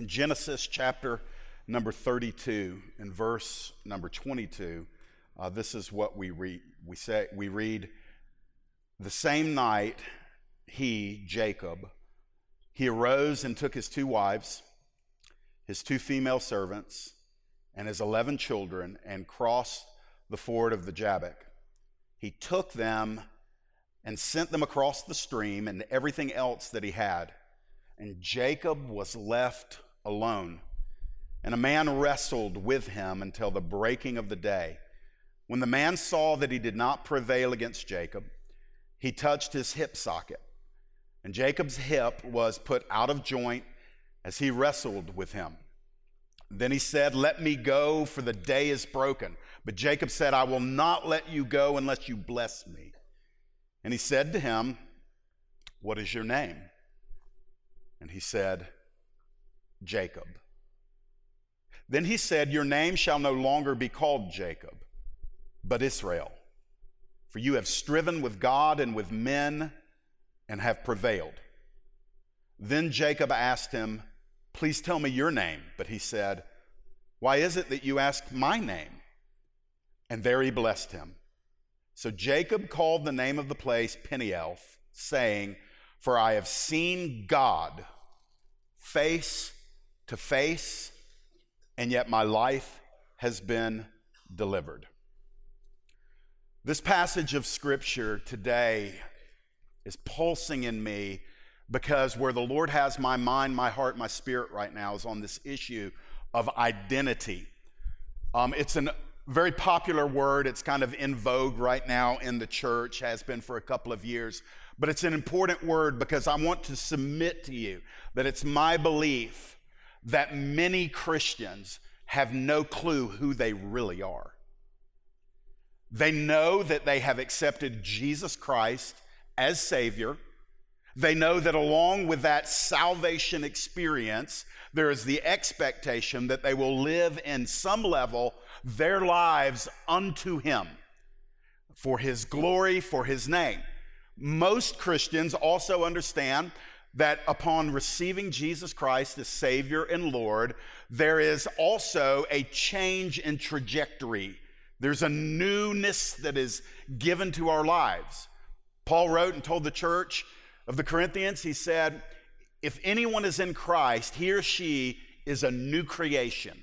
In Genesis chapter number 32 and verse number 22, uh, this is what we read. We say we read, "The same night he, Jacob, he arose and took his two wives, his two female servants, and his 11 children and crossed the ford of the Jabbok. He took them and sent them across the stream and everything else that he had. And Jacob was left alone. And a man wrestled with him until the breaking of the day. When the man saw that he did not prevail against Jacob, he touched his hip socket. And Jacob's hip was put out of joint as he wrestled with him. Then he said, Let me go, for the day is broken. But Jacob said, I will not let you go unless you bless me. And he said to him, What is your name? And he said, Jacob. Then he said, Your name shall no longer be called Jacob, but Israel. For you have striven with God and with men and have prevailed. Then Jacob asked him, Please tell me your name. But he said, Why is it that you ask my name? And there he blessed him. So Jacob called the name of the place Peniel, saying, For I have seen God face to face, and yet my life has been delivered. This passage of scripture today is pulsing in me because where the Lord has my mind, my heart, my spirit right now is on this issue of identity. Um, it's a very popular word. It's kind of in vogue right now in the church, has been for a couple of years. But it's an important word because I want to submit to you that it's my belief that many Christians have no clue who they really are. They know that they have accepted Jesus Christ as Savior they know that along with that salvation experience, there is the expectation that they will live in some level their lives unto Him for His glory, for His name. Most Christians also understand that upon receiving Jesus Christ as Savior and Lord, there is also a change in trajectory. There's a newness that is given to our lives. Paul wrote and told the church, of the Corinthians, he said, If anyone is in Christ, he or she is a new creation.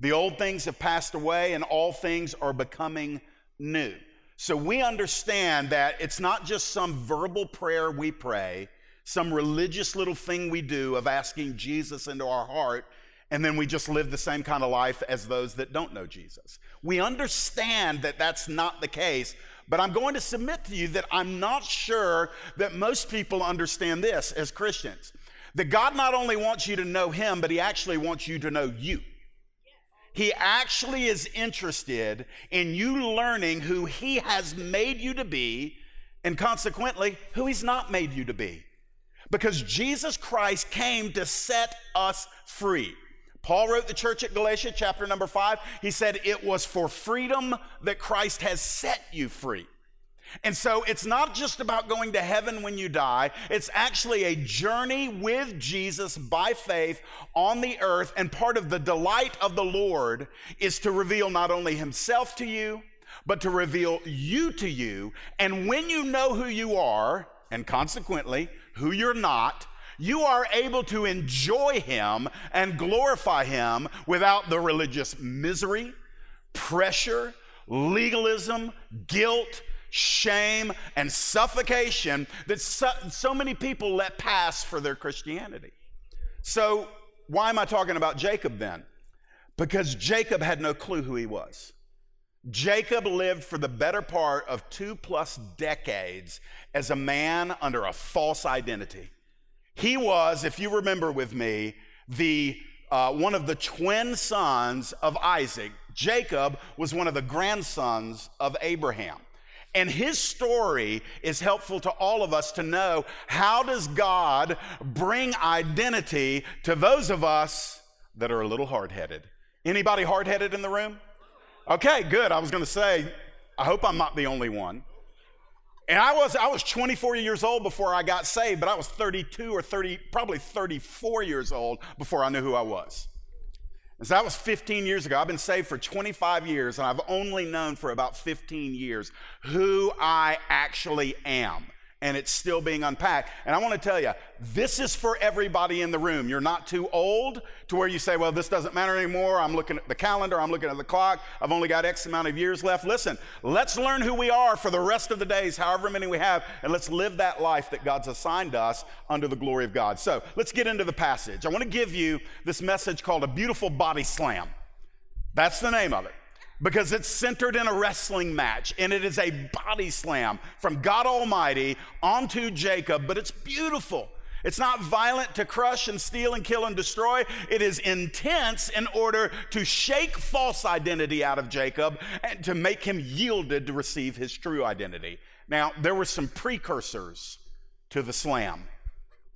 The old things have passed away and all things are becoming new. So we understand that it's not just some verbal prayer we pray, some religious little thing we do of asking Jesus into our heart, and then we just live the same kind of life as those that don't know Jesus. We understand that that's not the case, but I'm going to submit to you that I'm not sure that most people understand this as Christians. That God not only wants you to know Him, but He actually wants you to know you. He actually is interested in you learning who He has made you to be, and consequently, who He's not made you to be. Because Jesus Christ came to set us free. Paul wrote the church at Galatia, chapter number five. He said, It was for freedom that Christ has set you free. And so it's not just about going to heaven when you die, it's actually a journey with Jesus by faith on the earth. And part of the delight of the Lord is to reveal not only Himself to you, but to reveal you to you. And when you know who you are, and consequently who you're not, you are able to enjoy Him and glorify Him without the religious misery, pressure, legalism, guilt, shame, and suffocation that so, so, many people let pass for their Christianity. So, why am I talking about Jacob then? Because Jacob had no clue who he was. Jacob lived for the better part of two plus decades as a man under a false identity. He was, if you remember with me, the uh, one of the twin sons of Isaac. Jacob was one of the grandsons of Abraham. And his story is helpful to all of us to know how does God bring identity to those of us that are a little hard-headed. Anybody hard-headed in the room? Okay, good. I was going to say I hope I'm not the only one. And I was, I was 24 years old before I got saved, but I was 32 or 30, probably 34 years old before I knew who I was. And so that was 15 years ago. I've been saved for 25 years, and I've only known for about 15 years who I actually am and it's still being unpacked. And I want to tell you, this is for everybody in the room. You're not too old to where you say, well, this doesn't matter anymore. I'm looking at the calendar, I'm looking at the clock, I've only got X amount of years left. Listen, let's learn who we are for the rest of the days, however many we have, and let's live that life that God's assigned us under the glory of God. So let's get into the passage. I want to give you this message called A Beautiful Body Slam. That's the name of it because it's centered in a wrestling match and it is a body slam from God Almighty onto Jacob, but it's beautiful. It's not violent to crush and steal and kill and destroy. It is intense in order to shake false identity out of Jacob and to make him yielded to receive his true identity. Now, there were some precursors to the slam.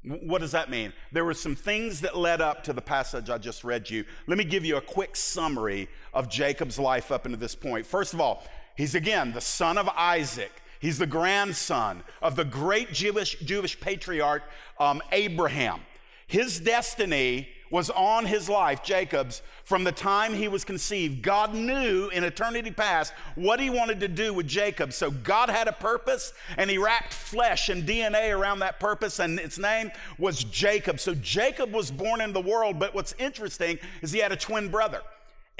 What does that mean? There were some things that led up to the passage I just read you. Let me give you a quick summary of Jacob's life up into this point. First of all, he's again the son of Isaac. He's the grandson of the great Jewish, Jewish patriarch um, Abraham. His destiny was on his life, Jacob's, from the time he was conceived. God knew in eternity past what he wanted to do with Jacob. So God had a purpose and he wrapped flesh and DNA around that purpose, and its name was Jacob. So Jacob was born in the world, but what's interesting is he had a twin brother.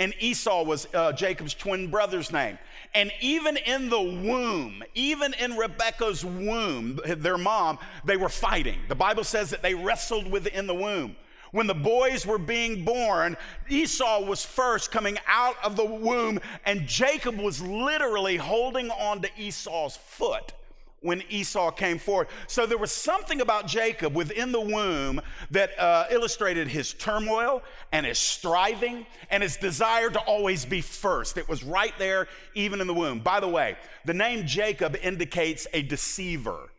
And Esau was uh, Jacob's twin brother's name. And even in the womb, even in Rebekah's womb, their mom, they were fighting. The Bible says that they wrestled within the womb. When the boys were being born, Esau was first coming out of the womb, and Jacob was literally holding on to Esau's foot when Esau came forward. So there was something about Jacob within the womb that uh, illustrated his turmoil and his striving and his desire to always be first. It was right there, even in the womb. By the way, the name Jacob indicates a deceiver,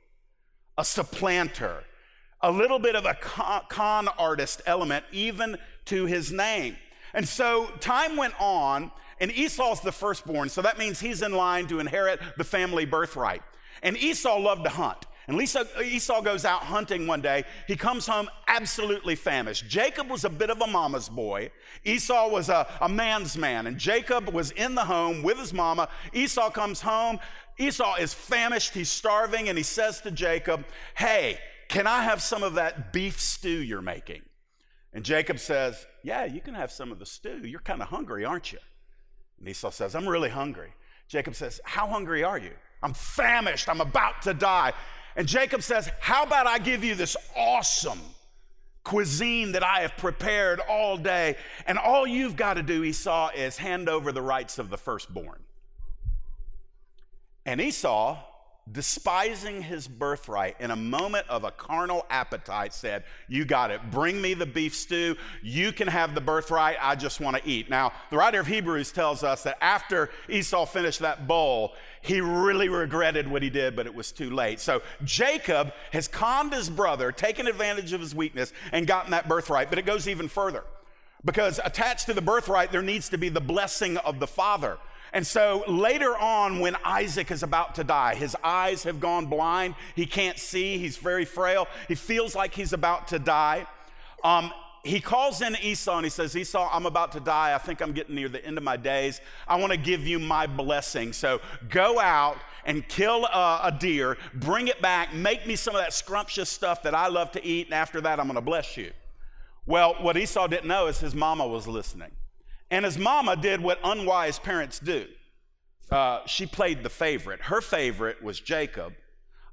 a supplanter a little bit of a con artist element even to his name. And so time went on, and Esau's the firstborn, so that means he's in line to inherit the family birthright. And Esau loved to hunt. And Lisa, Esau goes out hunting one day. He comes home absolutely famished. Jacob was a bit of a mama's boy. Esau was a, a man's man. And Jacob was in the home with his mama. Esau comes home. Esau is famished. He's starving. And he says to Jacob, Hey, can I have some of that beef stew you're making? And Jacob says, Yeah, you can have some of the stew. You're kind of hungry, aren't you? And Esau says, I'm really hungry. Jacob says, How hungry are you? I'm famished. I'm about to die. And Jacob says, How about I give you this awesome cuisine that I have prepared all day? And all you've got to do, Esau, is hand over the rights of the firstborn. And Esau despising his birthright in a moment of a carnal appetite said you got it. Bring me the beef stew. You can have the birthright. I just want to eat. Now the writer of hebrews tells us that after esau finished that bowl he really regretted what he did but it was too late. So jacob has conned his brother taken advantage of his weakness and gotten that birthright. But it goes even further. Because attached to the birthright there needs to be the blessing of the father and so later on, when Isaac is about to die, his eyes have gone blind. He can't see. He's very frail. He feels like he's about to die. Um, he calls in Esau and he says, Esau, I'm about to die. I think I'm getting near the end of my days. I want to give you my blessing. So go out and kill a, a, deer, bring it back, make me some of that scrumptious stuff that I love to eat, and after that, I'm going to bless you. Well, what Esau didn't know is his mama was listening. And his mama did what unwise parents do. Uh, she played the favorite. Her favorite was Jacob.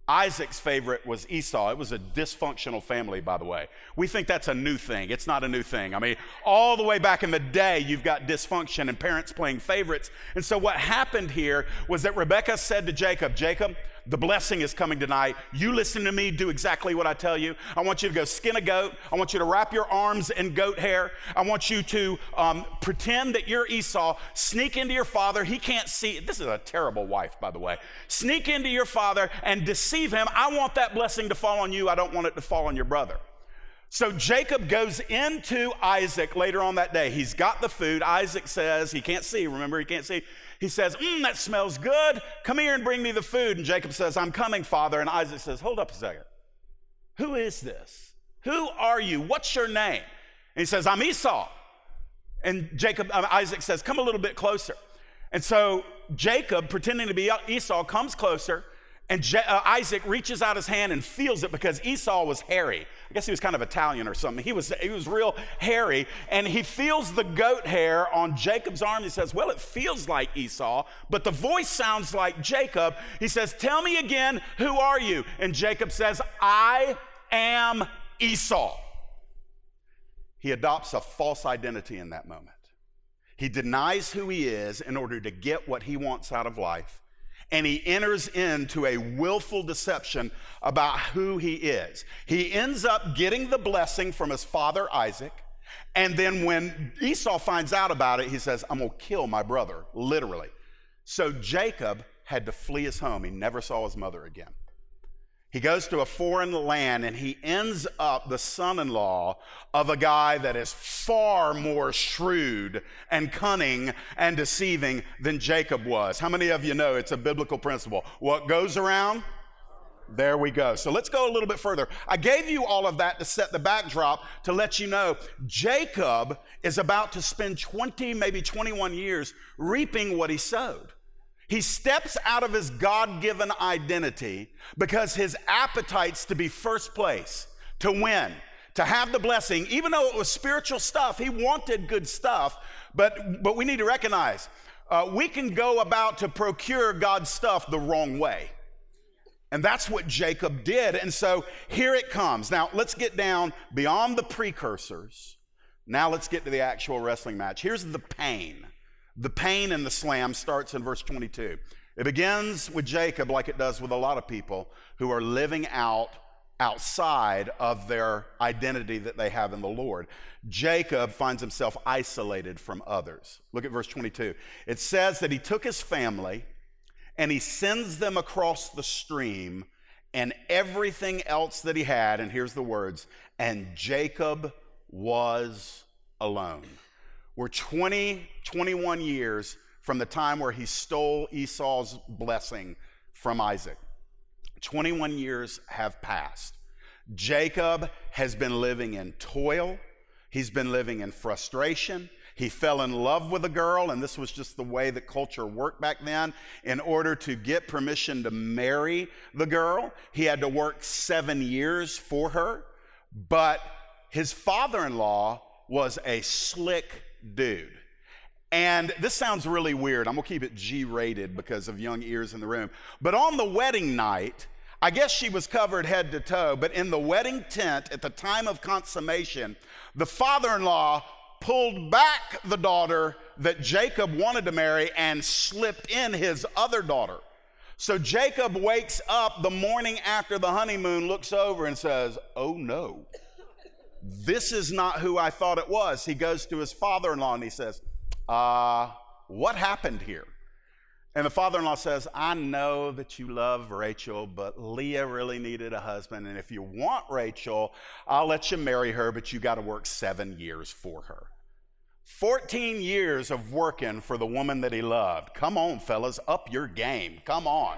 Isaac's favorite was Esau. It was a dysfunctional family, by the way. We think that's a new thing. It's not a new thing. I mean, all the way back in the day, you've got dysfunction and parents playing favorites. And so, what happened here was that Rebecca said to Jacob, Jacob, the blessing is coming tonight. You listen to me, do exactly what I tell you. I want you to go skin a goat. I want you to wrap your arms in goat hair. I want you to um, pretend that you're Esau. Sneak into your father. He can't see. This is a terrible wife, by the way. Sneak into your father and deceive him. I want that blessing to fall on you. I don't want it to fall on your brother. So Jacob goes into Isaac later on that day. He's got the food. Isaac says, he can't see, remember, he can't see. He says, Mmm, that smells good. Come here and bring me the food. And Jacob says, I'm coming, father. And Isaac says, Hold up a second. Who is this? Who are you? What's your name? And he says, I'm Esau. And Jacob, uh, Isaac says, Come a little bit closer. And so Jacob, pretending to be Esau, comes closer and Je- uh, Isaac reaches out his hand and feels it because Esau was hairy. I guess he was kind of Italian or something. He was, he was real hairy. And he feels the goat hair on Jacob's arm. He says, Well, it feels like Esau, but the voice sounds like Jacob. He says, Tell me again, who are you? And Jacob says, I am Esau. He adopts a false identity in that moment. He denies who he is in order to get what he wants out of life and he enters into a willful deception about who he is. He ends up getting the blessing from his father Isaac. And then when Esau finds out about it, he says, I'm going to kill my brother, literally. So Jacob had to flee his home. He never saw his mother again. He goes to a foreign land and he ends up the son in law of a guy that is far more shrewd and cunning and deceiving than Jacob was. How many of you know it's a biblical principle? What goes around? There we go. So let's go a little bit further. I gave you all of that to set the backdrop to let you know Jacob is about to spend 20, maybe 21 years reaping what he sowed. He steps out of his God given identity because his appetites to be first place, to win, to have the blessing, even though it was spiritual stuff, he wanted good stuff. But, but we need to recognize uh, we can go about to procure God's stuff the wrong way. And that's what Jacob did. And so here it comes. Now, let's get down beyond the precursors. Now, let's get to the actual wrestling match. Here's the pain. The pain in the slam starts in verse 22. It begins with Jacob, like it does with a lot of people who are living out outside of their identity that they have in the Lord. Jacob finds himself isolated from others. Look at verse 22. It says that he took his family and he sends them across the stream and everything else that he had. And here's the words and Jacob was alone. We're 20, 21 years from the time where he stole Esau's blessing from Isaac. 21 years have passed. Jacob has been living in toil. He's been living in frustration. He fell in love with a girl, and this was just the way that culture worked back then. In order to get permission to marry the girl, he had to work seven years for her. But his father in law was a slick dude. And this sounds really weird. I'm gonna keep it G rated because of young ears in the room. But on the wedding night, I guess she was covered head to toe, but in the wedding tent at the time of consummation, the father in law pulled back the daughter that Jacob wanted to marry and slipped in his other daughter. So Jacob wakes up the morning after the honeymoon, looks over, and says, Oh no. This is not who I thought it was. He goes to his father in law and he says, uh, What happened here? And the father in law says, I know that you love Rachel, but Leah really needed a husband. And if you want Rachel, I'll let you marry her, but you got to work seven years for her. 14 years of working for the woman that he loved. Come on, fellas, up your game. Come on.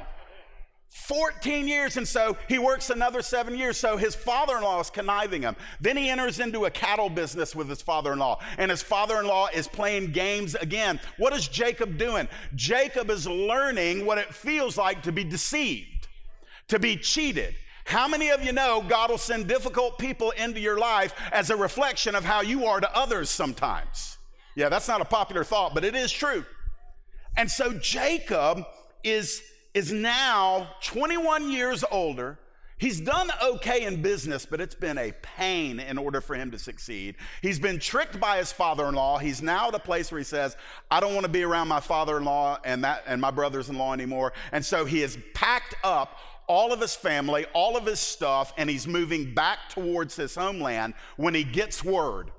14 years. And so he works another seven years. So his father in law is conniving him. Then he enters into a cattle business with his father in law. And his father in law is playing games again. What is Jacob doing? Jacob is learning what it feels like to be deceived, to be cheated. How many of you know God will send difficult people into your life as a reflection of how you are to others sometimes? Yeah, that's not a popular thought, but it is true. And so Jacob is is now 21 years older. He's done okay in business, but it's been a pain in order for him to succeed. He's been tricked by his father-in-law. He's now at a place where he says, "I don't want to be around my father-in-law and that and my brothers-in-law anymore." And so he has packed up all of his family, all of his stuff, and he's moving back towards his homeland when he gets word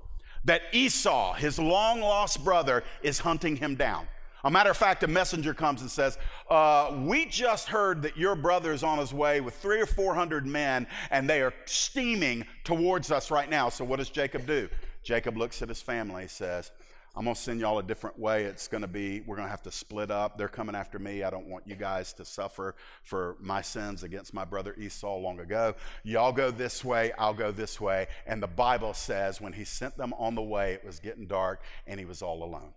that Esau, his long-lost brother, is hunting him down. A matter of fact, a messenger comes and says, uh, We just heard that your brother is on his way with three or four hundred men, and they are steaming towards us right now. So, what does Jacob do? Jacob looks at his family says, I'm going to send y'all a different way. It's going to be, we're going to have to split up. They're coming after me. I don't want you guys to suffer for my sins against my brother Esau long ago. Y'all go this way, I'll go this way. And the Bible says when he sent them on the way, it was getting dark and he was all alone.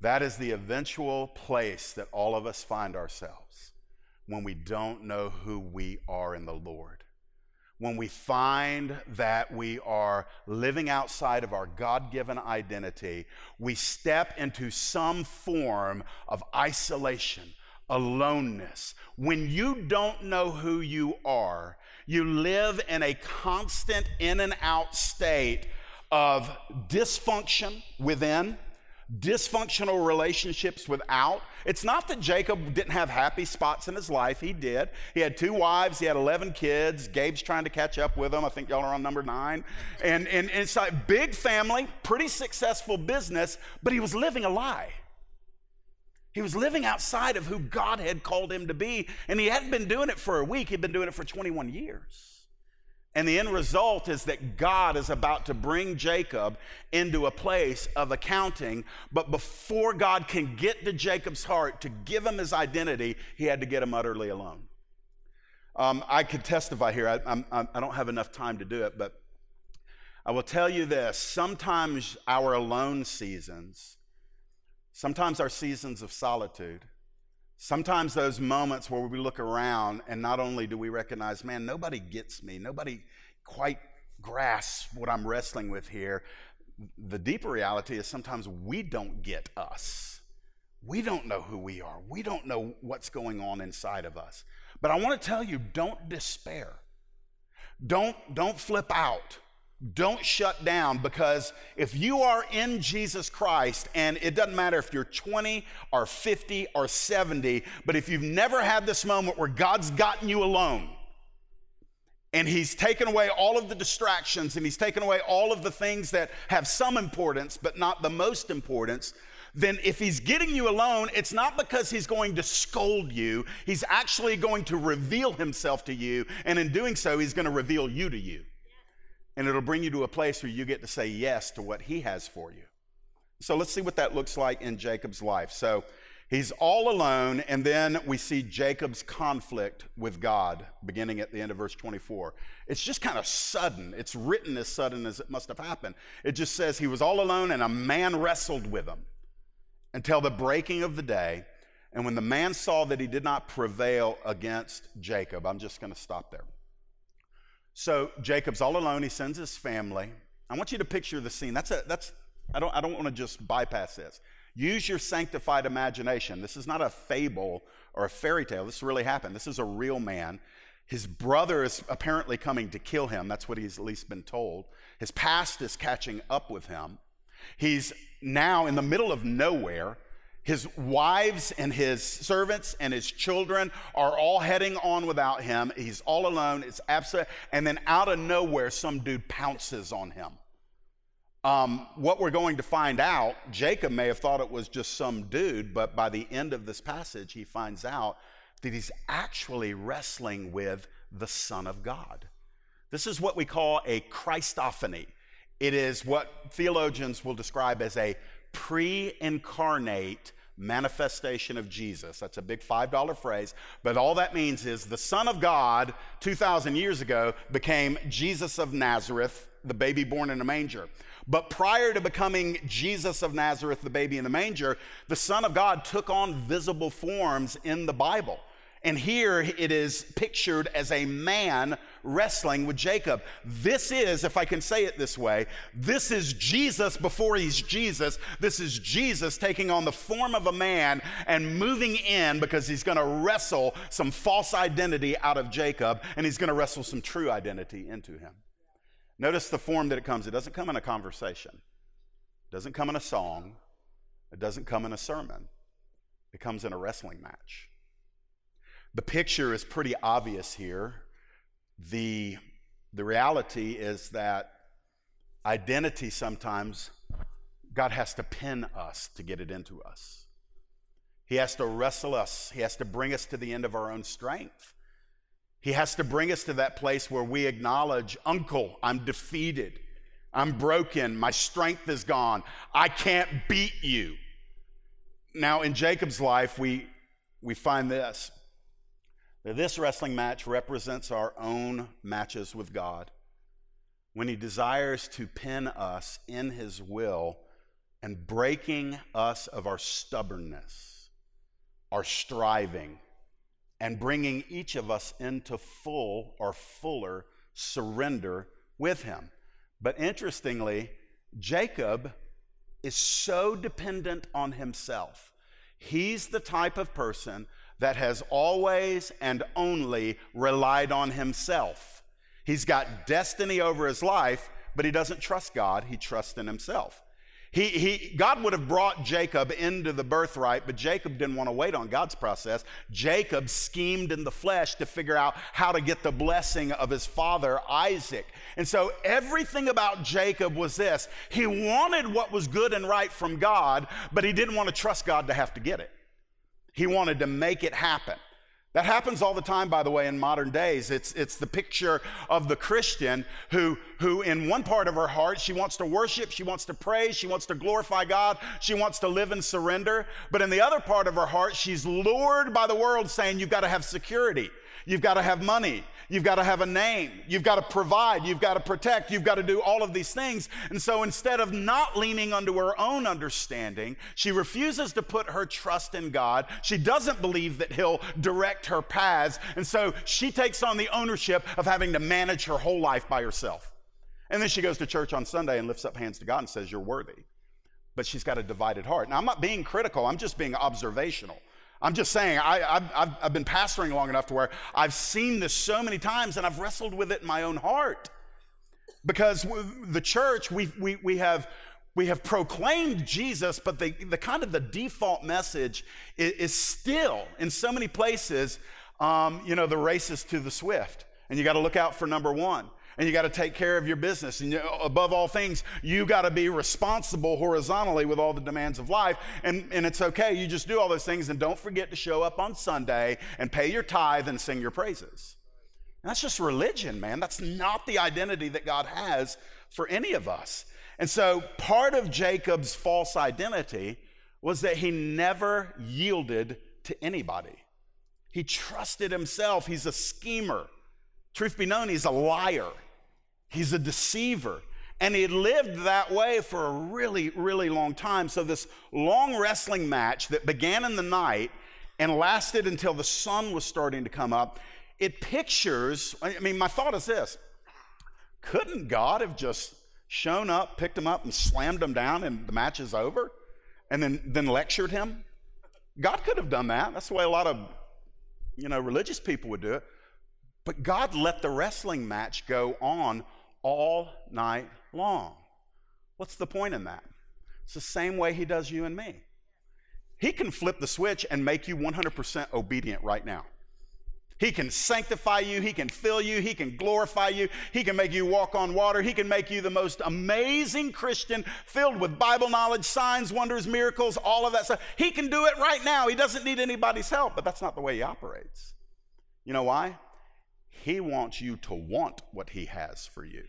That is the eventual place that all of us find ourselves when we don't know who we are in the Lord when we find that we are living outside of our God given identity, we step into some form of isolation, aloneness. When you don't know who you are, you live in a constant in and out state of dysfunction within dysfunctional relationships without. It's not that Jacob didn't have happy spots in his life. He did. He had two wives, he had 11 kids. Gabe's trying to catch up with him. I think y'all are on number nine. And, and, and it's like big family, pretty successful business, but he was living a lie. He was living outside of who God had called him to be, and he hadn't been doing it for a week, he'd been doing it for 21 years. And the end result is that God is about to bring Jacob into a place of accounting. But before God can get to Jacob's heart to give him his identity, he had to get him utterly alone. Um, I could testify here. I, I'm, I don't have enough time to do it, but I will tell you this sometimes our alone seasons, sometimes our seasons of solitude, Sometimes those moments where we look around and not only do we recognize, man, nobody gets me, nobody quite grasps what I'm wrestling with here. The deeper reality is sometimes we don't get us. We don't know who we are. We don't know what's going on inside of us. But I want to tell you don't despair. Don't, don't flip out. Don't shut down because if you are in Jesus Christ, and it doesn't matter if you're 20 or 50 or 70, but if you've never had this moment where God's gotten you alone, and he's taken away all of the distractions and he's taken away all of the things that have some importance but not the most importance then if he's getting you alone it's not because he's going to scold you. He's actually going to reveal himself to you and in doing so he's going to reveal you to you and it'll bring you to a place where you get to say yes to what he has for you. So let's see what that looks like in Jacob's life. So he's all alone, and then we see Jacob's conflict with God beginning at the end of verse 24. It's just kind of sudden. It's written as sudden as it must have happened. It just says he was all alone, and a man wrestled with him until the breaking of the day. And when the man saw that he did not prevail against Jacob, I'm just going to stop there. So Jacob's all alone. He sends his family. I want you to picture the scene. That's a, that's, I don't, I don't want to just bypass this. Use your sanctified imagination. This is not a fable or a fairy tale. This really happened. This is a real man. His brother is apparently coming to kill him. That's what he's at least been told. His past is catching up with him. He's now in the middle of nowhere. His wives and his servants and his children are all heading on without him. He's all alone. It's absolute. And then out of nowhere, some dude pounces on him. Um, what we're going to find out, Jacob may have thought it was just some dude, but by the end of this passage, he finds out that he's actually wrestling with the Son of God. This is what we call a Christophany. It is what theologians will describe as a pre incarnate manifestation of Jesus. That's a big $5 phrase, but all that means is the Son of God 2,000 years ago became Jesus of Nazareth, the baby born in a manger. But prior to becoming Jesus of Nazareth, the baby in the manger, the Son of God took on visible forms in the Bible. And here it is pictured as a man wrestling with Jacob. This is, if I can say it this way, this is Jesus before he's Jesus. This is Jesus taking on the form of a man and moving in because he's going to wrestle some false identity out of Jacob and he's going to wrestle some true identity into him. Notice the form that it comes. It doesn't come in a conversation, it doesn't come in a song, it doesn't come in a sermon. It comes in a wrestling match. The picture is pretty obvious here. The, the reality is that identity sometimes, God has to pin us to get it into us. He has to wrestle us, He has to bring us to the end of our own strength. He has to bring us to that place where we acknowledge, Uncle, I'm defeated. I'm broken. My strength is gone. I can't beat you. Now, in Jacob's life, we, we find this this wrestling match represents our own matches with God. When he desires to pin us in his will and breaking us of our stubbornness, our striving, and bringing each of us into full or fuller surrender with him. But interestingly, Jacob is so dependent on himself. He's the type of person that has always and only relied on himself. He's got destiny over his life, but he doesn't trust God, he trusts in himself. He, he, God would have brought Jacob into the birthright, but Jacob didn't want to wait on God's process. Jacob schemed in the flesh to figure out how to get the blessing of his father, Isaac. And so everything about Jacob was this he wanted what was good and right from God, but he didn't want to trust God to have to get it. He wanted to make it happen. That happens all the time, by the way, in modern days. It's, it's the picture of the Christian who, who, in one part of her heart, she wants to worship, she wants to praise, she wants to glorify God, she wants to live in surrender. But in the other part of her heart, she's lured by the world saying, You've got to have security. You've got to have money. You've got to have a name. You've got to provide. You've got to protect. You've got to do all of these things. And so instead of not leaning unto her own understanding, she refuses to put her trust in God. She doesn't believe that He'll direct her paths. And so she takes on the ownership of having to manage her whole life by herself. And then she goes to church on Sunday and lifts up hands to God and says, You're worthy. But she's got a divided heart. Now, I'm not being critical, I'm just being observational. I'm just saying, I, have I've been pastoring long enough to where I've seen this so many times and I've wrestled with it in my own heart. Because the church, we, we, we, have, we have proclaimed Jesus, but the, the kind of the default message is, is still, in so many places, um, you know, the race is to the swift. And you got to look out for number one and you got to take care of your business. And you, above all things, you got to be responsible horizontally with all the demands of life. And, and it's okay. You just do all those things and don't forget to show up on Sunday and pay your tithe and sing your praises. And that's just religion, man. That's not the identity that God has for any of us. And so part of Jacob's false identity was that he never yielded to anybody. He trusted himself. He's a schemer. Truth be known, he's a liar. He's a deceiver. And he lived that way for a really, really long time. So, this long wrestling match that began in the night and lasted until the sun was starting to come up, it pictures, I mean, my thought is this couldn't God have just shown up, picked him up, and slammed him down, and the match is over? And then, then lectured him? God could have done that. That's the way a lot of you know, religious people would do it. But God let the wrestling match go on all night long. What's the point in that? It's the same way He does you and me. He can flip the switch and make you 100% obedient right now. He can sanctify you. He can fill you. He can glorify you. He can make you walk on water. He can make you the most amazing Christian filled with Bible knowledge, signs, wonders, miracles, all of that stuff. He can do it right now. He doesn't need anybody's help, but that's not the way He operates. You know why? He wants you to want what He has for you.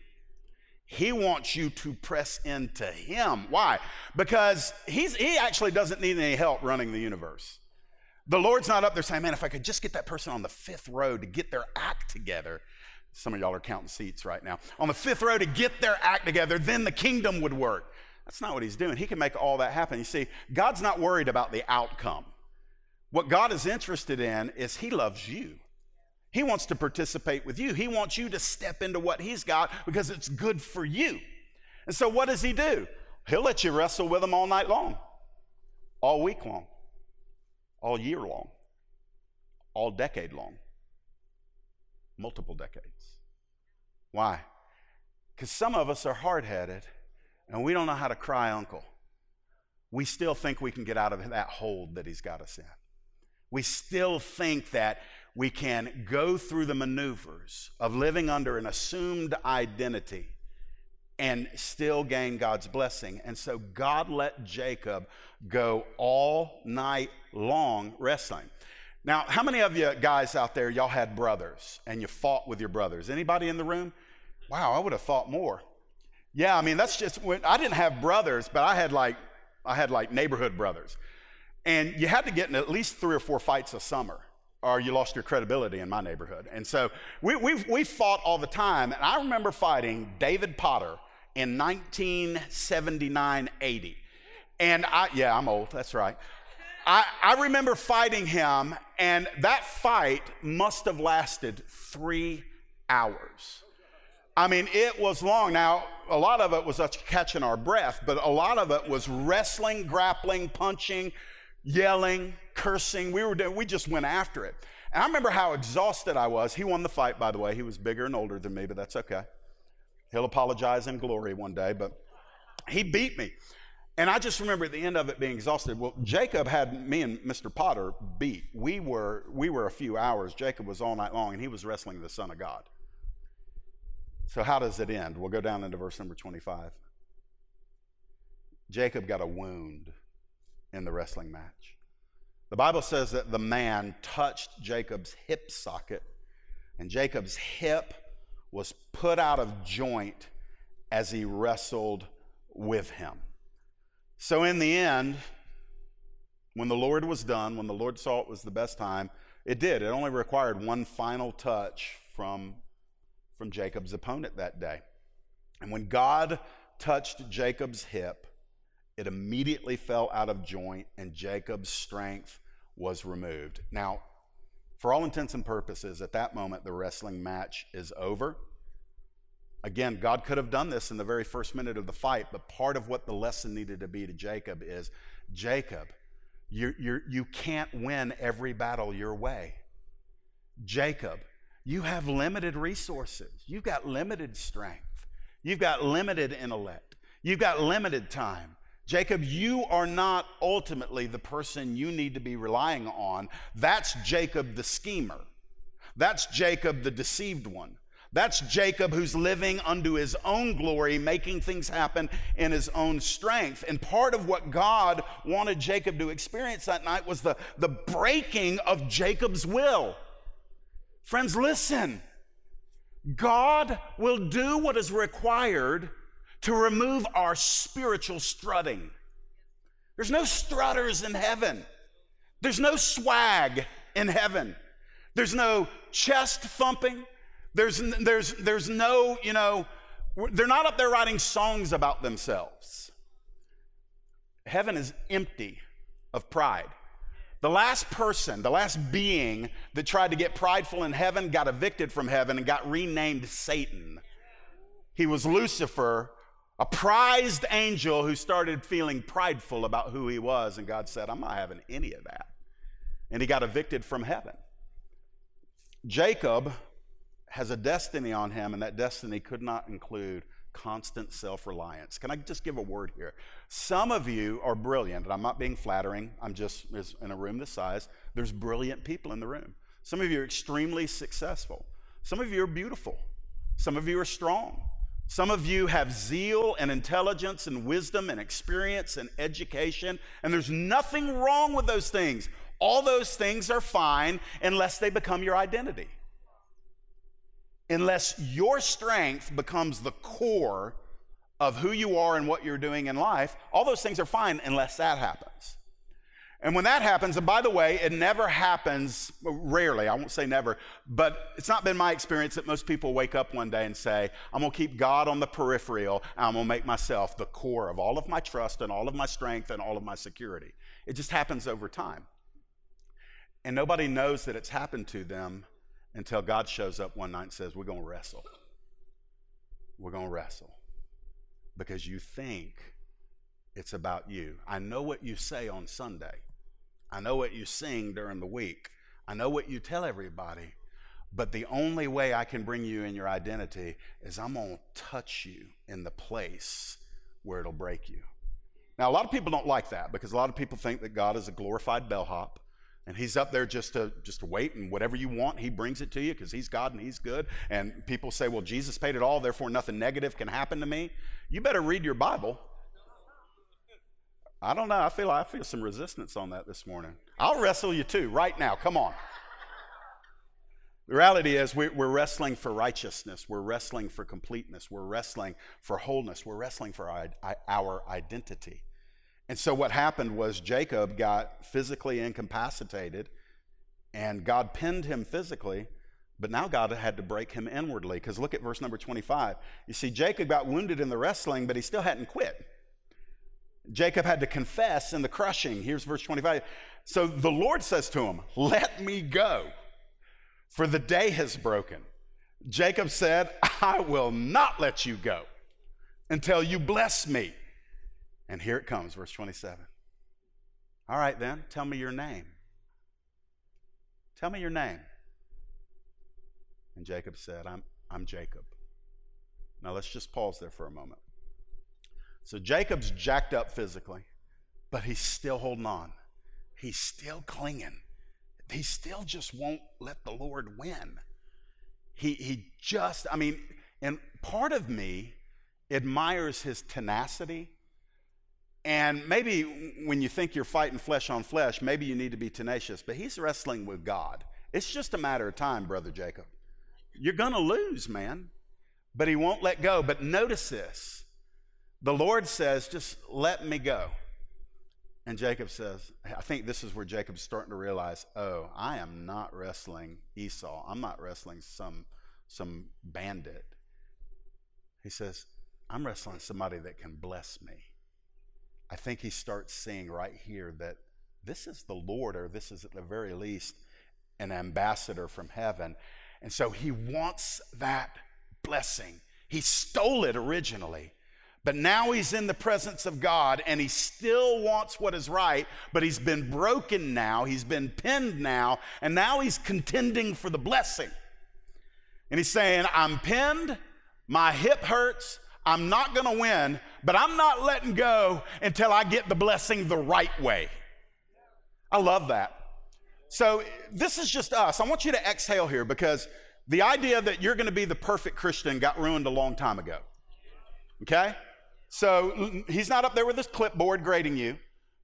He wants you to press into Him. Why? Because he's, He actually doesn't need any help running the universe. The Lord's not up there saying, man, if I could just get that person on the fifth row to get their act together. Some of y'all are counting seats right now. On the fifth row to get their act together, then the kingdom would work. That's not what He's doing. He can make all that happen. You see, God's not worried about the outcome. What God is interested in is He loves you. He wants to participate with you. He wants you to step into what He's got because it's good for you. And so, what does He do? He'll let you wrestle with Him all night long, all week long, all year long, all decade long, multiple decades. Why? Because some of us are hard headed and we don't know how to cry uncle. We still think we can get out of that hold that He's got us in. We still think that we can go through the maneuvers of living under an assumed identity and still gain God's blessing. And so God let Jacob go all night long wrestling. Now, how many of you guys out there, y'all had brothers and you fought with your brothers? Anybody in the room? Wow, I would have thought more. Yeah, I mean, that's just when I didn't have brothers, but I had like, I had like neighborhood brothers. And you had to get in at least three or four fights a summer or you lost your credibility in my neighborhood. And so we, we we fought all the time. And I remember fighting David Potter in 1979 80. And I, yeah, I'm old, that's right. I, I remember fighting him, and that fight must have lasted three hours. I mean, it was long. Now, a lot of it was us catching our breath, but a lot of it was wrestling, grappling, punching, yelling, cursing. We, were, doing, we just went after it. And I remember how exhausted I was. He won the fight, by the way. He was bigger and older than me, but that's okay. He'll apologize in glory one day, but he beat me. And I just remember at the end of it being exhausted. Well, Jacob had me and Mr. Potter beat. We were, we were a few hours. Jacob was all night long, and he was wrestling the Son of God. So, how does it end? We'll go down into verse number 25. Jacob got a wound in the wrestling match. The Bible says that the man touched Jacob's hip socket, and Jacob's hip was put out of joint as he wrestled with him. So, in the end, when the Lord was done, when the Lord saw it was the best time, it did. It only required one final touch from, from Jacob's opponent that day. And when God touched Jacob's hip, it immediately fell out of joint, and Jacob's strength was removed. Now, for all intents and purposes, at that moment, the wrestling match is over. Again, God could have done this in the very first minute of the fight, but part of what the lesson needed to be to Jacob is Jacob, you, you, you can't win every battle your way. Jacob, you have limited resources, you've got limited strength, you've got limited intellect, you've got limited time. Jacob, you are not ultimately the person you need to be relying on. That's Jacob the schemer. That's Jacob the deceived one. That's Jacob who's living unto his own glory, making things happen in his own strength. And part of what God wanted Jacob to experience that night was the, the breaking of Jacob's will. Friends, listen. God will do what is required to remove our spiritual strutting. There's no strutters in heaven. There's no swag in heaven. There's no chest thumping. There's, there's, there's no, you know, they're not up there writing songs about themselves. Heaven is empty of pride. The last person, the last being that tried to get prideful in heaven got evicted from heaven and got renamed Satan. He was Lucifer, a prized angel who started feeling prideful about who he was, and God said, I'm not having any of that. And he got evicted from heaven. Jacob has a destiny on him, and that destiny could not include constant self reliance. Can I just give a word here? Some of you are brilliant, and I'm not being flattering, I'm just in a room this size. There's brilliant people in the room. Some of you are extremely successful. Some of you are beautiful. Some of you are strong. Some of you have zeal and intelligence and wisdom and experience and education, and there's nothing wrong with those things. All those things are fine unless they become your identity. Unless your strength becomes the core of who you are and what you're doing in life, all those things are fine unless that happens. And when that happens, and by the way, it never happens, rarely, I won't say never, but it's not been my experience that most people wake up one day and say, I'm gonna keep God on the peripheral, I'm gonna make myself the core of all of my trust and all of my strength and all of my security. It just happens over time. And nobody knows that it's happened to them until God shows up one night and says, We're gonna wrestle. We're gonna wrestle. Because you think it's about you. I know what you say on Sunday. I know what you sing during the week. I know what you tell everybody. But the only way I can bring you in your identity is I'm going to touch you in the place where it'll break you. Now, a lot of people don't like that because a lot of people think that God is a glorified bellhop and he's up there just to just to wait and whatever you want he brings it to you because he's god and he's good and people say well jesus paid it all therefore nothing negative can happen to me you better read your bible I don't know. I feel I feel some resistance on that this morning. I'll wrestle you too right now. Come on. The reality is, we're wrestling for righteousness. We're wrestling for completeness. We're wrestling for wholeness. We're wrestling for our identity. And so, what happened was Jacob got physically incapacitated, and God pinned him physically, but now God had to break him inwardly. Because look at verse number 25. You see, Jacob got wounded in the wrestling, but he still hadn't quit. Jacob had to confess in the crushing. Here's verse 25. So the Lord says to him, Let me go for the day has broken. Jacob said, I will not let you go until you bless me. And here it comes, verse 27. All right, then, tell me your name. Tell me your name. And Jacob said, I'm, I'm Jacob. Now let's just pause there for a moment. So Jacob's jacked up physically, but he's still holding on. He's still clinging he still just won't let the Lord win. He, he just, I mean, and part of me admires his tenacity. And maybe when you think you're fighting flesh on flesh, maybe you need to be tenacious, but he's wrestling with God. It's just a matter of time, Brother Jacob. You're going to lose, man. But he won't let go. But notice this the Lord says, just let me go. And Jacob says, I think this is where Jacob's starting to realize, oh, I am not wrestling Esau. I'm not wrestling some, some bandit. He says, I'm wrestling somebody that can bless me. I think he starts seeing right here that this is the Lord, or this is at the very least an ambassador from heaven. And so he wants that blessing. He stole it originally. But now he's in the presence of God and he still wants what is right, but he's been broken now, he's been pinned now, and now he's contending for the blessing. And he's saying, I'm pinned, my hip hurts, I'm not gonna win, but I'm not letting go until I get the blessing the right way. I love that. So, this is just us. I want you to exhale here because the idea that you're gonna be the perfect Christian got ruined a long time ago. Okay? So he's not up there with his clipboard grading you.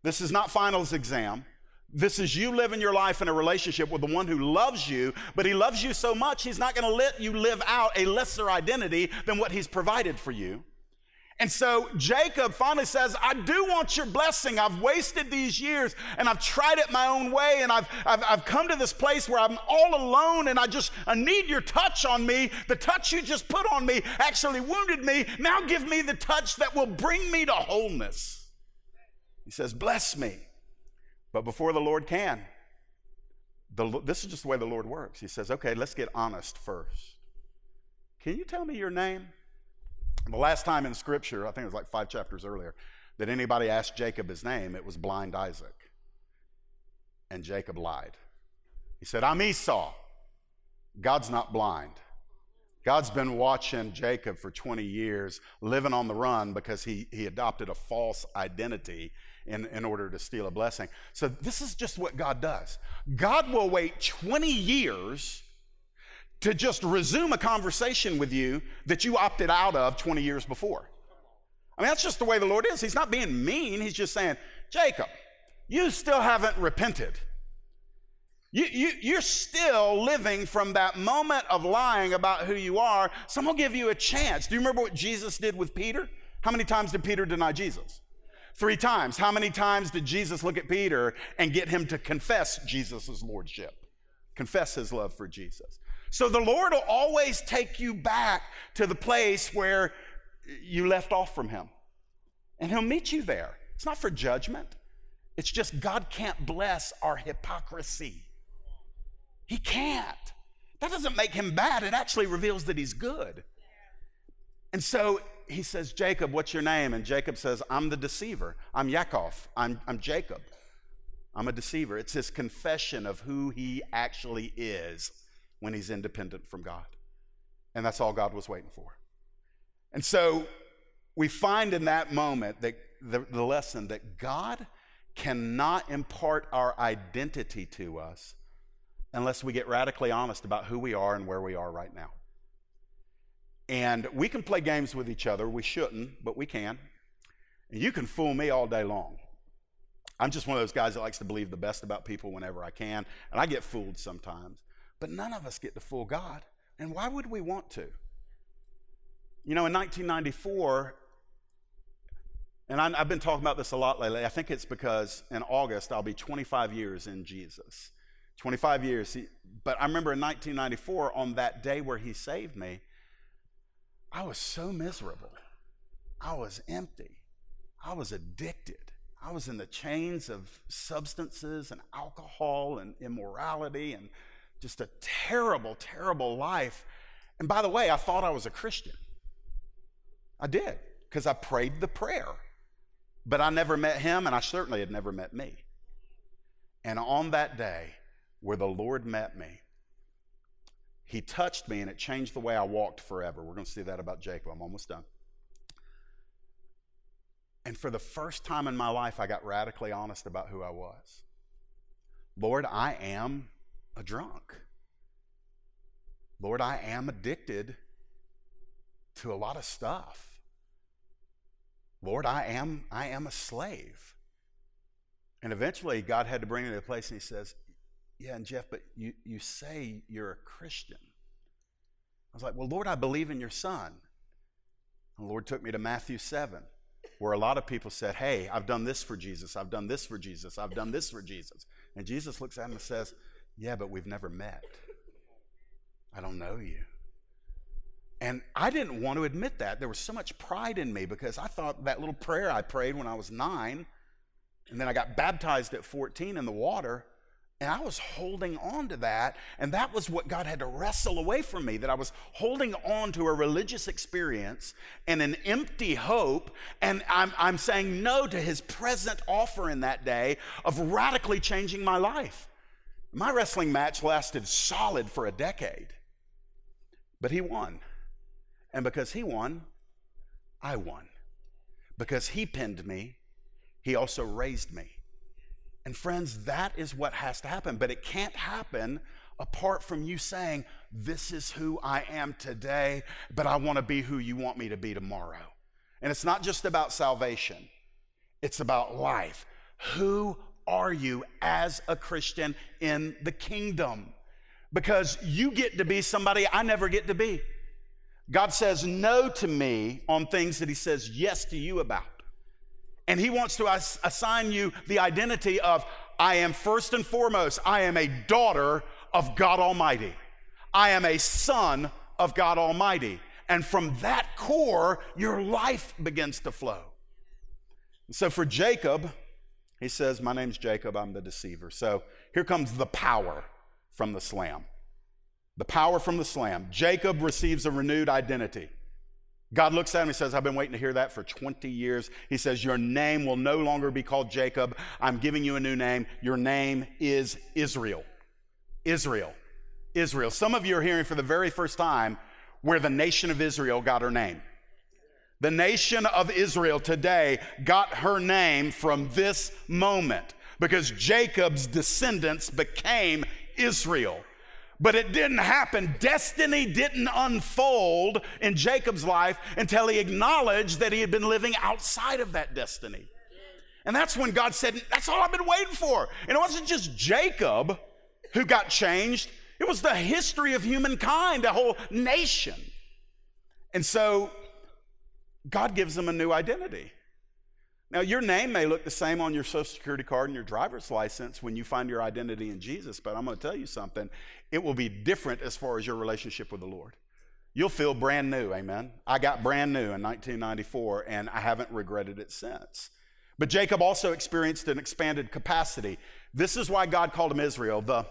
This is not finals exam. This is you living your life in a relationship with the one who loves you, but he loves you so much, he's not going to let you live out a lesser identity than what he's provided for you. And so Jacob finally says, I do want your blessing. I've wasted these years and I've tried it my own way and I've, I've, I've, come to this place where I'm all alone and I just, I need your touch on me. The touch you just put on me actually wounded me. Now give me the touch that will bring me to wholeness. He says, bless me. But before the Lord can, the, this is just the way the Lord works. He says, okay, let's get honest first. Can you tell me your name? The last time in Scripture, I think it was like five chapters earlier, that anybody asked Jacob his name, it was blind Isaac. And Jacob lied. He said, I'm Esau. God's not blind. God's been watching Jacob for 20 years, living on the run because he, he adopted a false identity in, in order to steal a blessing. So, this is just what God does. God will wait 20 years to just resume a conversation with you that you opted out of 20 years before. I mean, that's just the way the Lord is. He's not being mean, He's just saying, Jacob, you still haven't repented. You, you, you're still living from that moment of lying about who you are. So I'm going to give you a chance. Do you remember what Jesus did with Peter? How many times did Peter deny Jesus? Three times. How many times did Jesus look at Peter and get him to confess Jesus' lordship? Confess his love for Jesus. So the Lord will always take you back to the place where you left off from Him. And He'll meet you there. It's not for judgment, it's just God can't bless our hypocrisy. He can't. That doesn't make Him bad, it actually reveals that He's good. And so he says, Jacob, what's your name? And Jacob says, I'm the deceiver. I'm Yaakov. I'm, I'm Jacob. I'm a deceiver. It's his confession of who he actually is when he's independent from God. And that's all God was waiting for. And so we find in that moment that the, the lesson that God cannot impart our identity to us unless we get radically honest about who we are and where we are right now. And we can play games with each other. We shouldn't, but we can. And you can fool me all day long. I'm just one of those guys that likes to believe the best about people whenever I can, and I get fooled sometimes. But none of us get to fool God. And why would we want to? You know, in 1994, and I, have been talking about this a lot lately. I think it's because in August I'll be 25 years in Jesus. 25 years. But I remember in 1994, on that day where He saved me, I was so miserable. I was empty. I was addicted. I was in the chains of substances and alcohol and immorality and just a terrible, terrible life. And by the way, I thought I was a Christian. I did, because I prayed the prayer. But I never met him, and I certainly had never met me. And on that day, where the Lord met me, he touched me, and it changed the way I walked forever. We're going to see that about Jacob. I'm almost done. And for the first time in my life, I got radically honest about who I was. Lord, I am a drunk. Lord, I am addicted to a lot of stuff. Lord, I am, I am a slave. And eventually, God had to bring me to a place, and He says, Yeah, and Jeff, but you, you say you're a Christian. I was like, Well, Lord, I believe in your Son. And the Lord took me to Matthew 7 where a lot of people said, Hey, I've done this for Jesus, I've done this for Jesus, I've done this for Jesus. And Jesus looks at him and says, Yeah, but we've never met. I don't know you. And I didn't want to admit that. There was so much pride in me because I thought that little prayer I prayed when I was nine, and then I got baptized at 14 in the water, and I was holding on to that. And that was what God had to wrestle away from me that I was holding on to a religious experience and an empty hope. And I'm, I'm saying no to his present offer in that day of radically changing my life. My wrestling match lasted solid for a decade, but he won. And because he won, I won. Because he pinned me, he also raised me. And friends, that is what has to happen. But it can't happen apart from you saying, This is who I am today, but I want to be who you want me to be tomorrow. And it's not just about salvation, it's about life. Who are you as a Christian in the kingdom? Because you get to be somebody I never get to be. God says no to me on things that He says yes to you about. And he wants to assign you the identity of I am first and foremost, I am a daughter of God Almighty. I am a son of God Almighty. And from that core, your life begins to flow. So for Jacob, he says, My name's Jacob, I'm the deceiver. So here comes the power from the slam. The power from the slam. Jacob receives a renewed identity. God looks at him and says, I've been waiting to hear that for 20 years. He says, Your name will no longer be called Jacob. I'm giving you a new name. Your name is Israel. Israel. Israel. Some of you are hearing for the very first time where the nation of Israel got her name. The nation of Israel today got her name from this moment because Jacob's descendants became Israel. But it didn't happen. Destiny didn't unfold in Jacob's life until he acknowledged that he had been living outside of that destiny. And that's when God said, That's all I've been waiting for. And it wasn't just Jacob who got changed, it was the history of humankind, the whole nation. And so God gives them a new identity. Now, your name may look the same on your social security card and your driver's license when you find your identity in Jesus, but I'm going to tell you something. It will be different as far as your relationship with the Lord. You'll feel brand new, amen. I got brand new in 1994, and I haven't regretted it since. But Jacob also experienced an expanded capacity. This is why God called him Israel. The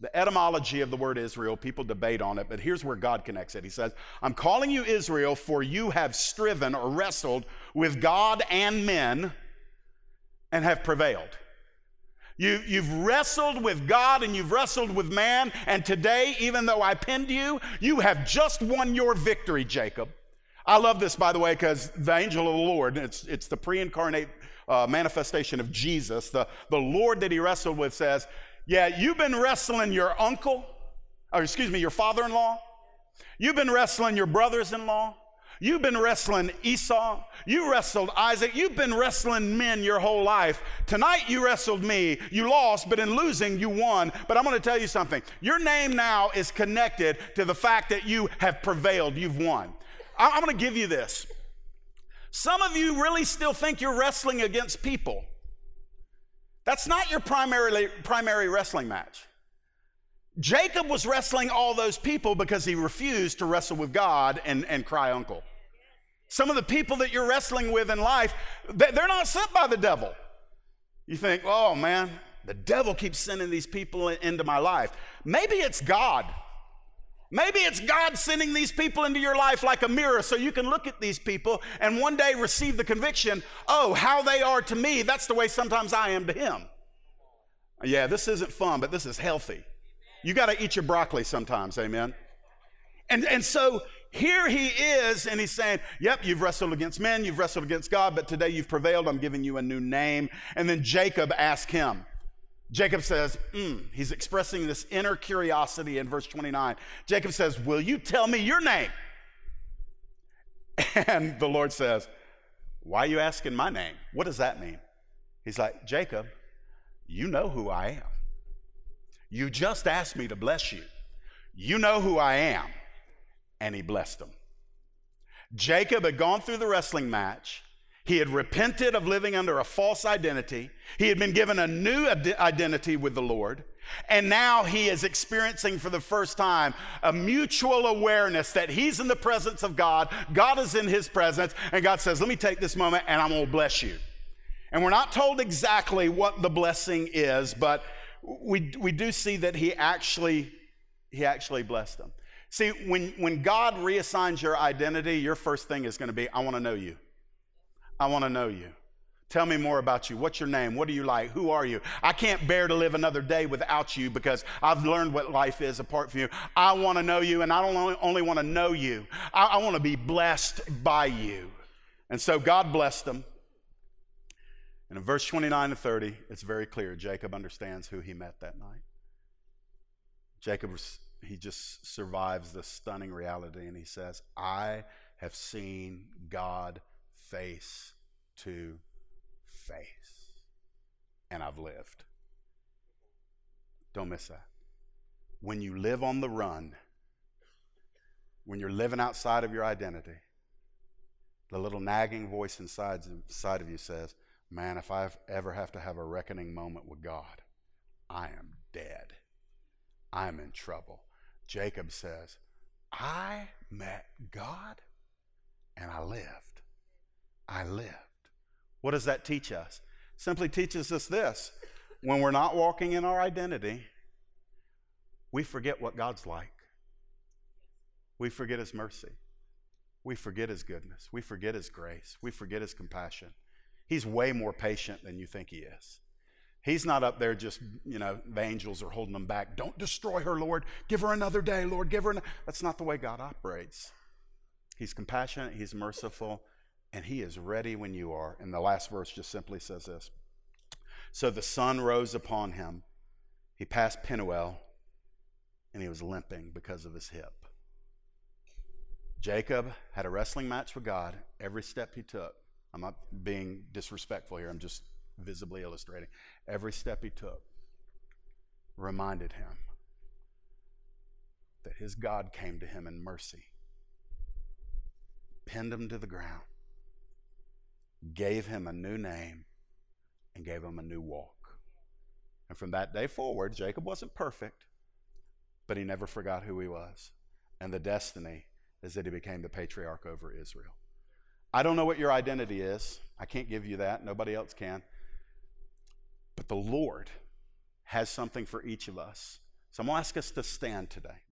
the etymology of the word Israel, people debate on it, but here's where God connects it. He says, I'm calling you Israel, for you have striven or wrestled with God and men and have prevailed. You, you've wrestled with God and you've wrestled with man, and today, even though I pinned you, you have just won your victory, Jacob. I love this, by the way, because the angel of the Lord, it's, it's the pre incarnate uh, manifestation of Jesus, the, the Lord that he wrestled with says, yeah, you've been wrestling your uncle, or excuse me, your father in law. You've been wrestling your brothers in law. You've been wrestling Esau. You wrestled Isaac. You've been wrestling men your whole life. Tonight you wrestled me. You lost, but in losing, you won. But I'm going to tell you something. Your name now is connected to the fact that you have prevailed. You've won. I'm going to give you this. Some of you really still think you're wrestling against people. That's not your primary, primary wrestling match. Jacob was wrestling all those people because he refused to wrestle with God and, and cry uncle. Some of the people that you're wrestling with in life, they're not sent by the devil. You think, oh man, the devil keeps sending these people into my life. Maybe it's God. Maybe it's God sending these people into your life like a mirror so you can look at these people and one day receive the conviction oh, how they are to me, that's the way sometimes I am to him. Yeah, this isn't fun, but this is healthy. You got to eat your broccoli sometimes, amen? And, and so here he is, and he's saying, Yep, you've wrestled against men, you've wrestled against God, but today you've prevailed. I'm giving you a new name. And then Jacob asked him, Jacob says, mm, he's expressing this inner curiosity in verse 29. Jacob says, Will you tell me your name? And the Lord says, Why are you asking my name? What does that mean? He's like, Jacob, you know who I am. You just asked me to bless you. You know who I am. And he blessed him. Jacob had gone through the wrestling match. He had repented of living under a false identity. He had been given a new identity with the Lord. And now he is experiencing for the first time a mutual awareness that he's in the presence of God, God is in his presence, and God says, Let me take this moment and I'm gonna bless you. And we're not told exactly what the blessing is, but we, we do see that he actually, he actually blessed them. See, when, when God reassigns your identity, your first thing is going to be, I want to know you. I want to know you. Tell me more about you. What's your name? What are you like? Who are you? I can't bear to live another day without you because I've learned what life is apart from you. I want to know you, and I don't only, want to know you, I, I want to be blessed by you. And so God blessed them. And in verse 29 to 30, it's very clear Jacob understands who he met that night. Jacob, he just survives the stunning reality and he says, I have seen God face to face, and I've lived. Don't miss that. When you live on the run, when you're living outside of your identity, the little nagging voice inside, inside of you says, Man, if I ever have to have a reckoning moment with God, I am dead. I'm in trouble. Jacob says, I met God and I lived. I lived. What does that teach us? Simply teaches us this when we're not walking in our identity, we forget what God's like. We forget His mercy. We forget His goodness. We forget His grace. We forget His compassion. He's way more patient than you think he is. He's not up there just, you know, the angels are holding him back. Don't destroy her, Lord. Give her another day, Lord. Give her. That's not the way God operates. He's compassionate, he's merciful, and he is ready when you are. And the last verse just simply says this. So the sun rose upon him. He passed Penuel, and he was limping because of his hip. Jacob had a wrestling match with God every step he took. I'm not being disrespectful here, I'm just visibly illustrating. Every step he took reminded him that his God came to him in mercy, pinned him to the ground, gave him a new name, and gave him a new walk. And from that day forward, Jacob wasn't perfect, but he never forgot who he was. And the destiny is that he became the patriarch over Israel. I don't know what your identity is. I can't give you that. Nobody else can. But the Lord has something for each of us. So I'm going to ask us to stand today.